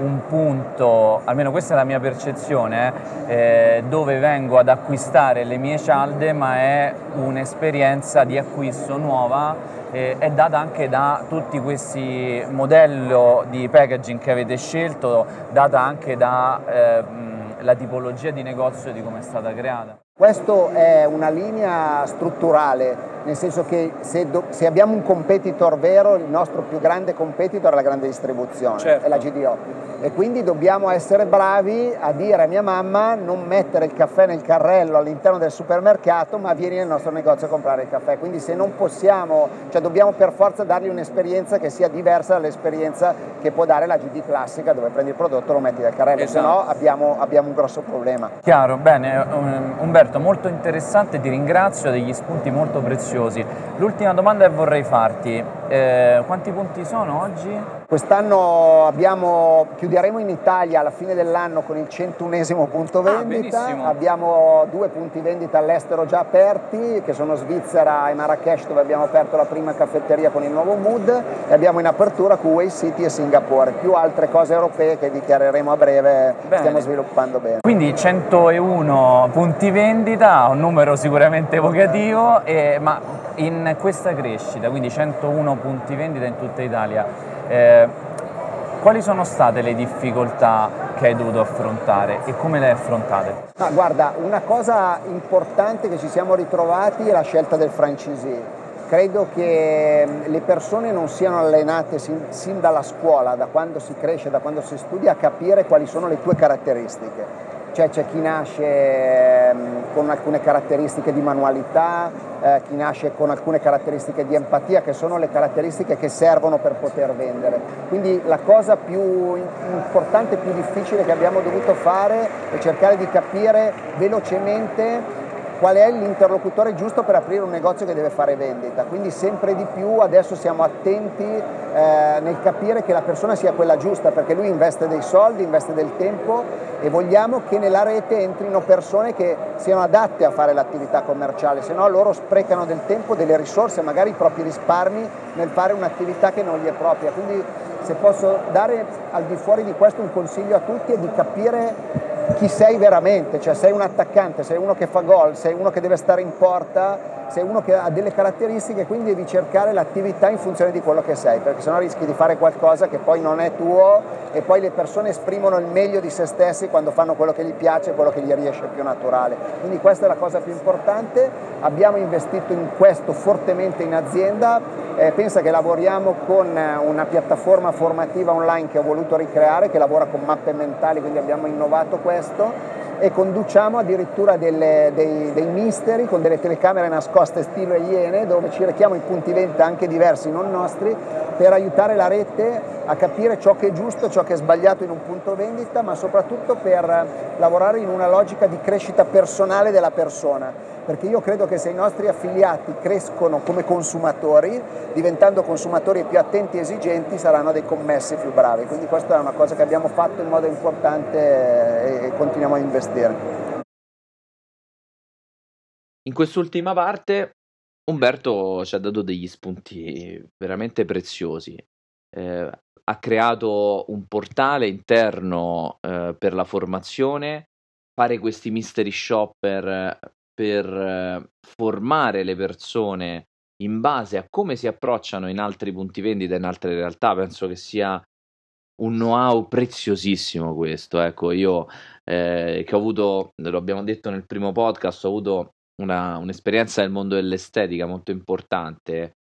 un punto, almeno questa è la mia percezione, eh, dove vengo ad acquistare le mie cialde, ma è un'esperienza di acquisto nuova, eh, è data anche da tutti questi modelli di packaging che avete scelto, data anche dalla eh, tipologia di negozio di come è stata creata. Questa è una linea strutturale nel senso che se, do, se, abbiamo un competitor vero, il nostro più grande competitor è la grande distribuzione, certo. è la GDO. E quindi dobbiamo essere bravi a dire a mia mamma non mettere il caffè nel carrello all'interno del supermercato, ma vieni nel nostro negozio a comprare il caffè. Quindi se non possiamo, cioè dobbiamo per forza dargli un'esperienza che sia diversa dall'esperienza che può dare la GD classica dove prendi il prodotto e lo metti nel carrello, esatto. se no abbiamo, abbiamo, un grosso problema. Chiaro, bene, um, Umberto, molto interessante, ti ringrazio, degli spunti molto preziosi. L'ultima domanda che vorrei farti, eh, quanti punti sono oggi? Quest'anno abbiamo, chiuderemo in Italia alla fine dell'anno con il 101esimo punto ah, vendita, ah, abbiamo due punti vendita all'estero già aperti che sono Svizzera e Marrakesh dove abbiamo aperto la prima caffetteria con il nuovo mood e abbiamo in apertura Kuwait City e Singapore, più altre cose europee che dichiareremo a breve, bene. stiamo sviluppando bene. Quindi 101 punti vendita, un numero sicuramente evocativo, e, ma in questa crescita, quindi 101 punti vendita in tutta Italia, eh, quali sono state le difficoltà che hai dovuto affrontare e come le hai affrontate? Ma guarda, una cosa importante che ci siamo ritrovati è la scelta del franchisee. Credo che mm, le persone non siano allenate sin, sin dalla scuola, da quando si cresce, da quando si studia, a capire quali sono le tue caratteristiche cioè c'è chi nasce ehm, con alcune caratteristiche di manualità, eh, chi nasce con alcune caratteristiche di empatia, che sono le caratteristiche che servono per poter vendere. Quindi la cosa più importante più difficile che abbiamo dovuto fare è cercare di capire velocemente qual è l'interlocutore giusto per aprire un negozio che deve fare vendita. Quindi sempre di più adesso siamo attenti eh, nel capire che la persona sia quella giusta, perché lui investe dei soldi, investe del tempo e vogliamo che nella rete entrino persone che siano adatte a fare l'attività commerciale, se no loro sprecano del tempo, delle risorse, magari i propri risparmi nel fare un'attività che non gli è propria. Quindi se posso dare al di fuori di questo un consiglio a tutti è di capire chi sei veramente, cioè sei un attaccante, sei uno che fa gol, sei uno che deve stare in porta, sei uno che ha delle caratteristiche, quindi devi cercare l'attività in funzione di quello che sei, perché sennò rischi di fare qualcosa che poi non è tuo e poi le persone esprimono il meglio di se stessi quando fanno quello che gli piace, quello che gli riesce più naturale. Quindi questa è la cosa più importante, abbiamo investito in questo fortemente in azienda, eh, pensa che lavoriamo con una piattaforma formativa online che ho voluto ricreare, che lavora con mappe mentali, quindi abbiamo innovato questo e conduciamo addirittura delle, dei, dei, misteri con delle telecamere nascoste stile Iene dove ci rechiamo i punti vendita anche diversi, non nostri, per aiutare la rete a capire ciò che è giusto, ciò che è sbagliato in un punto vendita, ma soprattutto per lavorare in una logica di crescita personale della persona perché io credo che se i nostri affiliati crescono come consumatori, diventando consumatori più attenti e esigenti, saranno dei commessi più bravi. Quindi questa è una cosa che abbiamo fatto in modo importante e continuiamo a investire. In quest'ultima parte Umberto ci ha dato degli spunti veramente preziosi. Eh, ha creato un portale interno eh, per la formazione, fare questi mystery shopper per eh, formare le persone in base a come si approcciano in altri punti vendita, in altre realtà, penso che sia un know-how preziosissimo questo. Ecco, io eh, che ho avuto, lo abbiamo detto nel primo podcast, ho avuto una, un'esperienza nel mondo dell'estetica molto importante.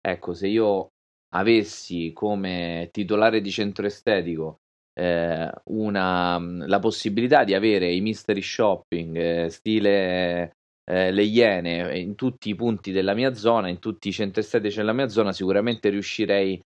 Ecco, se io avessi come titolare di centro estetico eh, una, la possibilità di avere i mystery shopping eh, stile eh, le Iene in tutti i punti della mia zona, in tutti i centri estetici della mia zona, sicuramente riuscirei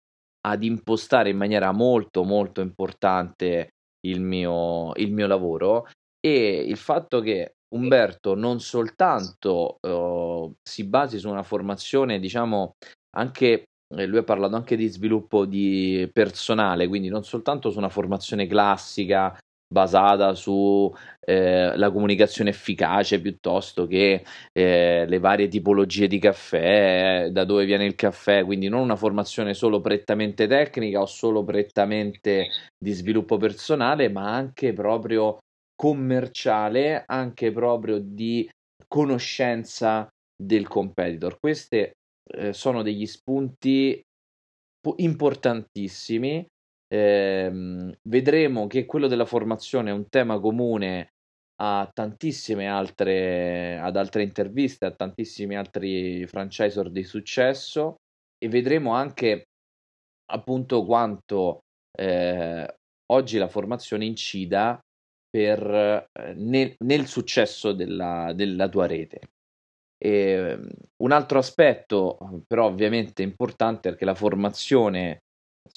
ad impostare in maniera molto molto importante il mio, il mio lavoro e il fatto che Umberto non soltanto uh, si basi su una formazione, diciamo, anche eh, lui ha parlato anche di sviluppo di personale, quindi non soltanto su una formazione classica basata sulla eh, comunicazione efficace piuttosto che eh, le varie tipologie di caffè, da dove viene il caffè, quindi non una formazione solo prettamente tecnica o solo prettamente di sviluppo personale, ma anche proprio commerciale, anche proprio di conoscenza del competitor. Questi eh, sono degli spunti importantissimi Ehm, vedremo che quello della formazione è un tema comune a tantissime altre, ad altre interviste, a tantissimi altri franchisor di successo e vedremo anche appunto quanto eh, oggi la formazione incida per, eh, nel, nel, successo della, della tua rete. E, ehm, un altro aspetto, però ovviamente importante, perché la formazione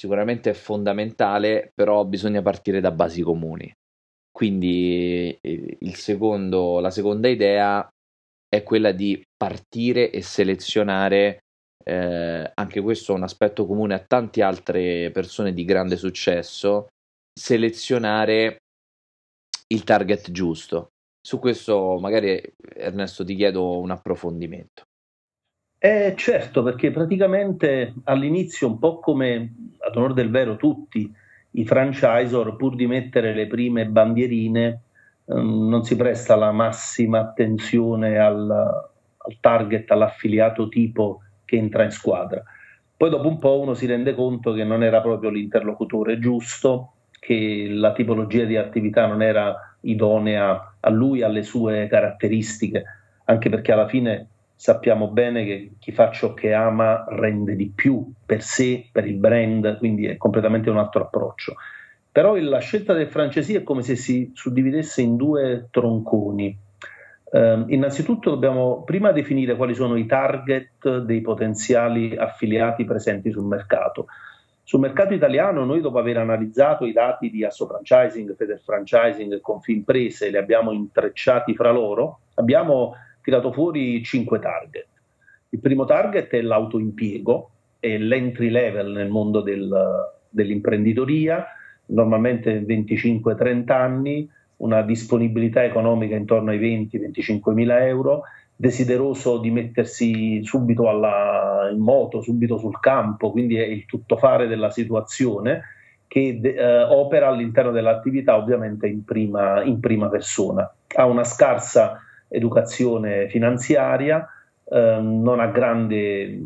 sicuramente è fondamentale, però bisogna partire da basi comuni. Quindi eh, secondo, la seconda idea è quella di partire e selezionare, eh, anche questo è un aspetto comune a tante altre persone di grande successo, selezionare il target giusto. Su questo magari Ernesto ti chiedo un approfondimento. Eh, certo, perché praticamente all'inizio, un po' come ad onore del vero tutti i franchisor, pur di mettere le prime bandierine, ehm, non si presta la massima attenzione al, al target, all'affiliato tipo che entra in squadra. Poi dopo un po' uno si rende conto che non era proprio l'interlocutore giusto, che la tipologia di attività non era idonea a lui, alle sue caratteristiche, anche perché alla fine sappiamo bene che chi fa ciò che ama rende di più per sé, per il brand, quindi è completamente un altro approccio. Però la scelta del francesi è come se si suddividesse in due tronconi. Uh, innanzitutto dobbiamo prima definire quali sono i target dei potenziali affiliati presenti sul mercato. Sul mercato italiano noi dopo aver analizzato i dati di Asso Franchising, Feder Franchising e Confimprese li abbiamo intrecciati fra loro, abbiamo tirato fuori cinque target. Il primo target è l'autoimpiego, è l'entry level nel mondo del, dell'imprenditoria, normalmente 25-30 anni, una disponibilità economica intorno ai 20-25 mila euro desideroso di mettersi subito alla, in moto, subito sul campo, quindi è il tuttofare della situazione che eh, opera all'interno dell'attività ovviamente in prima, in prima persona. Ha una scarsa educazione finanziaria, eh, non ha grande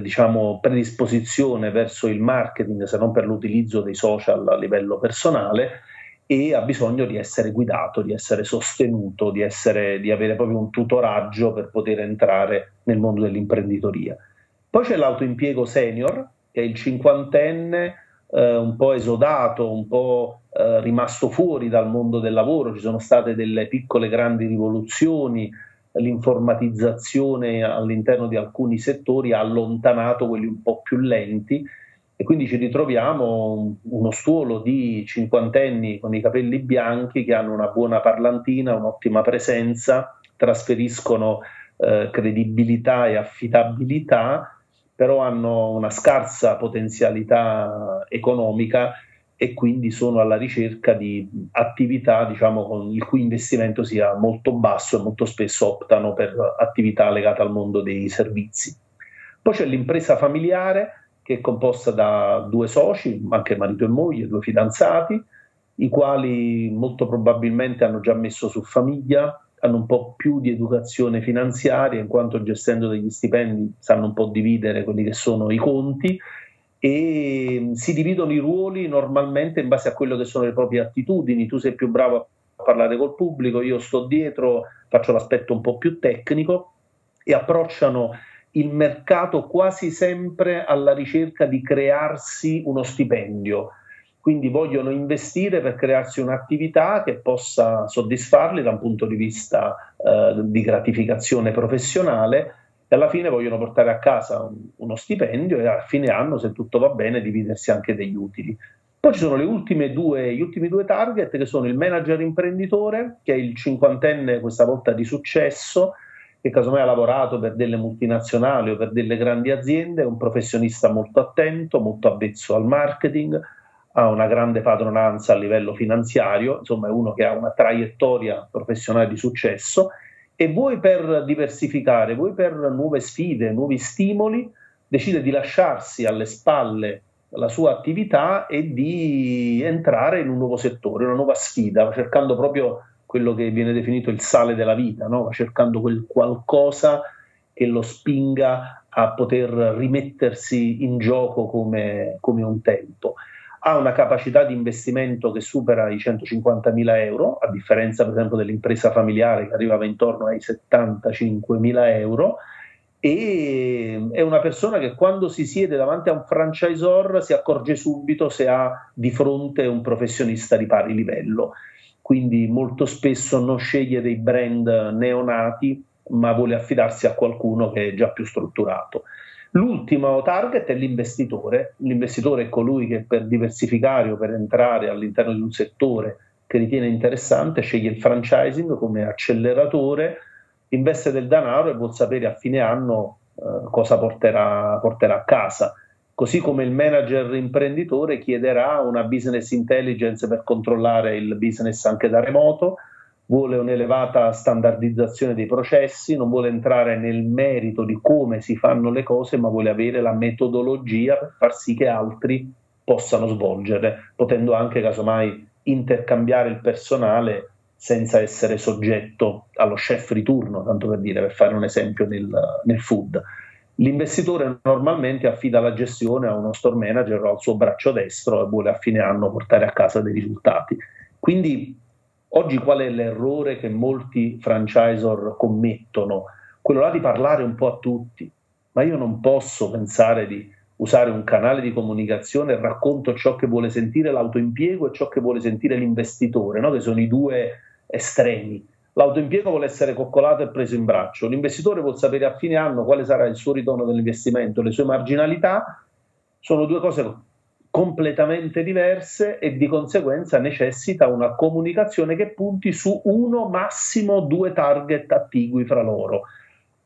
diciamo, predisposizione verso il marketing se non per l'utilizzo dei social a livello personale e ha bisogno di essere guidato, di essere sostenuto, di, essere, di avere proprio un tutoraggio per poter entrare nel mondo dell'imprenditoria. Poi c'è l'autoimpiego senior, che è il cinquantenne eh, un po' esodato, un po' eh, rimasto fuori dal mondo del lavoro, ci sono state delle piccole grandi rivoluzioni, l'informatizzazione all'interno di alcuni settori ha allontanato quelli un po' più lenti e quindi ci ritroviamo uno stuolo di cinquantenni con i capelli bianchi che hanno una buona parlantina, un'ottima presenza, trasferiscono eh, credibilità e affidabilità, però hanno una scarsa potenzialità economica e quindi sono alla ricerca di attività diciamo, con il cui investimento sia molto basso e molto spesso optano per attività legate al mondo dei servizi. Poi c'è l'impresa familiare che è composta da due soci, anche marito e moglie, due fidanzati, i quali molto probabilmente hanno già messo su famiglia, hanno un po' più di educazione finanziaria, in quanto gestendo degli stipendi sanno un po' dividere quelli che sono i conti e si dividono i ruoli normalmente in base a quello che sono le proprie attitudini. Tu sei più bravo a parlare col pubblico, io sto dietro, faccio l'aspetto un po' più tecnico e approcciano il mercato quasi sempre alla ricerca di crearsi uno stipendio. Quindi vogliono investire per crearsi un'attività che possa soddisfarli da un punto di vista eh, di gratificazione professionale e alla fine vogliono portare a casa un, uno stipendio e a fine anno, se tutto va bene, dividersi anche degli utili. Poi ci sono due, gli ultimi due target che sono il manager imprenditore, che è il cinquantenne questa volta di successo, che casomai ha lavorato per delle multinazionali o per delle grandi aziende, è un professionista molto attento, molto avvezzo al marketing, ha una grande padronanza a livello finanziario, insomma è uno che ha una traiettoria professionale di successo e voi per diversificare, voi per nuove sfide, nuovi stimoli, decide di lasciarsi alle spalle la sua attività e di entrare in un nuovo settore, una nuova sfida, cercando proprio quello che viene definito il sale della vita, no? cercando quel qualcosa che lo spinga a poter rimettersi in gioco come, come un tempo. Ha una capacità di investimento che supera i 150.000 euro, a differenza per esempio dell'impresa familiare che arrivava intorno ai 75.000 euro, e è una persona che quando si siede davanti a un franchisor si accorge subito se ha di fronte un professionista di pari livello. Quindi molto spesso non sceglie dei brand neonati, ma vuole affidarsi a qualcuno che è già più strutturato. L'ultimo target è l'investitore. L'investitore è colui che per diversificare o per entrare all'interno di un settore che ritiene interessante sceglie il franchising come acceleratore, investe del denaro e vuol sapere a fine anno eh, cosa porterà, porterà a casa. Così come il manager imprenditore chiederà una business intelligence per controllare il business anche da remoto, vuole un'elevata standardizzazione dei processi, non vuole entrare nel merito di come si fanno le cose, ma vuole avere la metodologia per far sì che altri possano svolgere, potendo anche casomai intercambiare il personale senza essere soggetto allo chef di tanto per dire, per fare un esempio nel, nel food. L'investitore normalmente affida la gestione a uno store manager o al suo braccio destro e vuole a fine anno portare a casa dei risultati. Quindi Oggi qual è l'errore che molti franchisor commettono? Quello là di parlare un po' a tutti, ma io non posso pensare di usare un canale di comunicazione e racconto ciò che vuole sentire l'autoimpiego e ciò che vuole sentire l'investitore, no? che sono i due estremi. L'autoimpiego vuole essere coccolato e preso in braccio, l'investitore vuole sapere a fine anno quale sarà il suo ritorno dell'investimento, le sue marginalità, sono due cose completamente diverse e di conseguenza necessita una comunicazione che punti su uno, massimo due target attigui fra loro.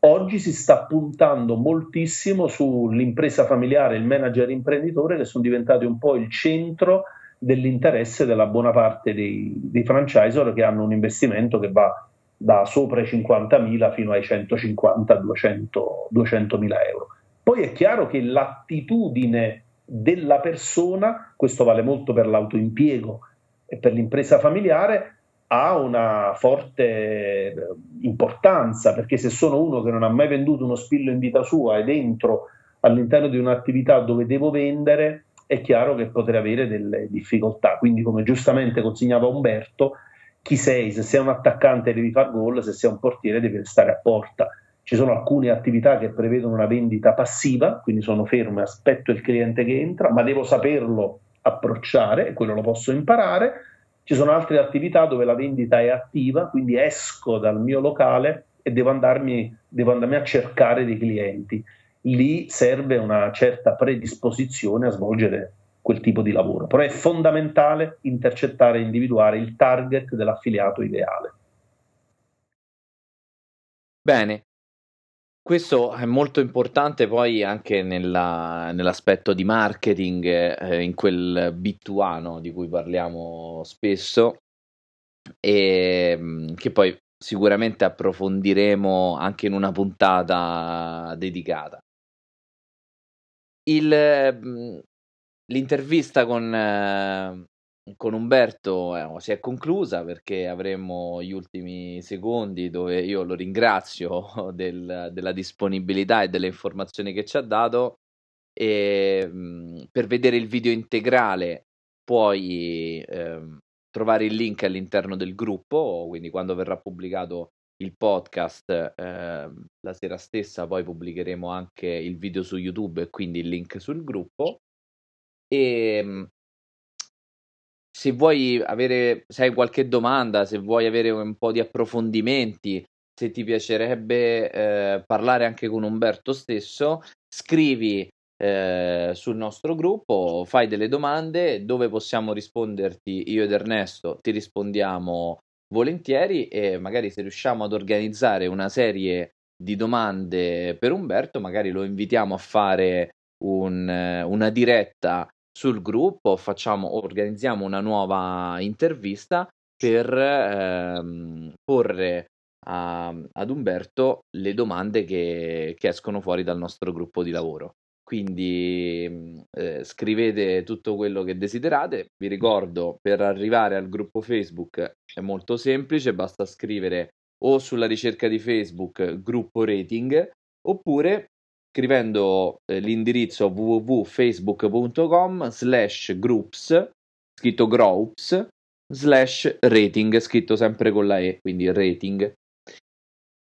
Oggi si sta puntando moltissimo sull'impresa familiare, il manager imprenditore, che sono diventati un po' il centro dell'interesse della buona parte dei, dei franchisor che hanno un investimento che va da sopra i 50.000 fino ai 150-200.000 euro. Poi è chiaro che l'attitudine della persona, questo vale molto per l'autoimpiego e per l'impresa familiare, ha una forte eh, importanza, perché se sono uno che non ha mai venduto uno spillo in vita sua ed entro all'interno di un'attività dove devo vendere, è chiaro che potrei avere delle difficoltà. Quindi, come giustamente consigliava Umberto, chi sei? Se sei un attaccante devi far gol, se sei un portiere devi restare a porta. Ci sono alcune attività che prevedono una vendita passiva, quindi sono fermo e aspetto il cliente che entra, ma devo saperlo approcciare e quello lo posso imparare. Ci sono altre attività dove la vendita è attiva, quindi esco dal mio locale e devo andarmi, devo andarmi a cercare dei clienti. Lì serve una certa predisposizione a svolgere quel tipo di lavoro, però è fondamentale intercettare e individuare il target dell'affiliato ideale. Bene, questo è molto importante poi anche nella, nell'aspetto di marketing, eh, in quel B2A di cui parliamo spesso, e mm, che poi sicuramente approfondiremo anche in una puntata dedicata. Il, mm, l'intervista con, eh, con Umberto eh, si è conclusa perché avremo gli ultimi secondi dove io lo ringrazio del, della disponibilità e delle informazioni che ci ha dato e mh, per vedere il video integrale puoi eh, trovare il link all'interno del gruppo quindi quando verrà pubblicato il podcast eh, la sera stessa poi pubblicheremo anche il video su YouTube e quindi il link sul gruppo. E se vuoi avere, se hai qualche domanda, se vuoi avere un po' di approfondimenti, se ti piacerebbe eh, parlare anche con Umberto stesso, scrivi eh, sul nostro gruppo, fai delle domande dove possiamo risponderti io ed Ernesto, ti rispondiamo volentieri e magari se riusciamo ad organizzare una serie di domande per Umberto, magari lo invitiamo a fare un, una diretta sul gruppo, facciamo, organizziamo una nuova intervista per ehm, porre a, ad Umberto le domande che, che, escono fuori dal nostro gruppo di lavoro. Quindi eh, scrivete tutto quello che desiderate. Vi ricordo, per arrivare al gruppo Facebook è molto semplice, basta scrivere o sulla ricerca di Facebook gruppo rating oppure scrivendo eh, l'indirizzo www.facebook.com slash groups, scritto groups, slash rating, scritto sempre con la E, quindi rating.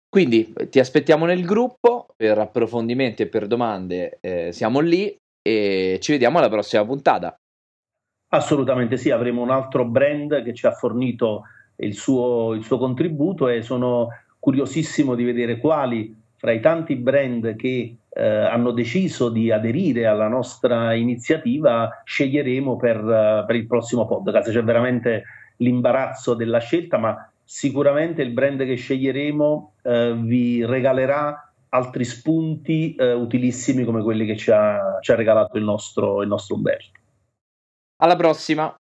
Quindi ti aspettiamo nel gruppo per approfondimenti e per domande, eh, siamo lì e ci vediamo alla prossima puntata. Assolutamente sì, avremo un altro brand che ci ha fornito il suo, il suo contributo e sono curiosissimo di vedere quali fra i tanti brand che eh, hanno deciso di aderire alla nostra iniziativa sceglieremo per, uh, per il prossimo podcast. C'è veramente l'imbarazzo della scelta, ma sicuramente il brand che sceglieremo uh, vi regalerà altri spunti uh, utilissimi come quelli che ci ha, ci ha regalato il nostro, il nostro Umberto. Alla prossima!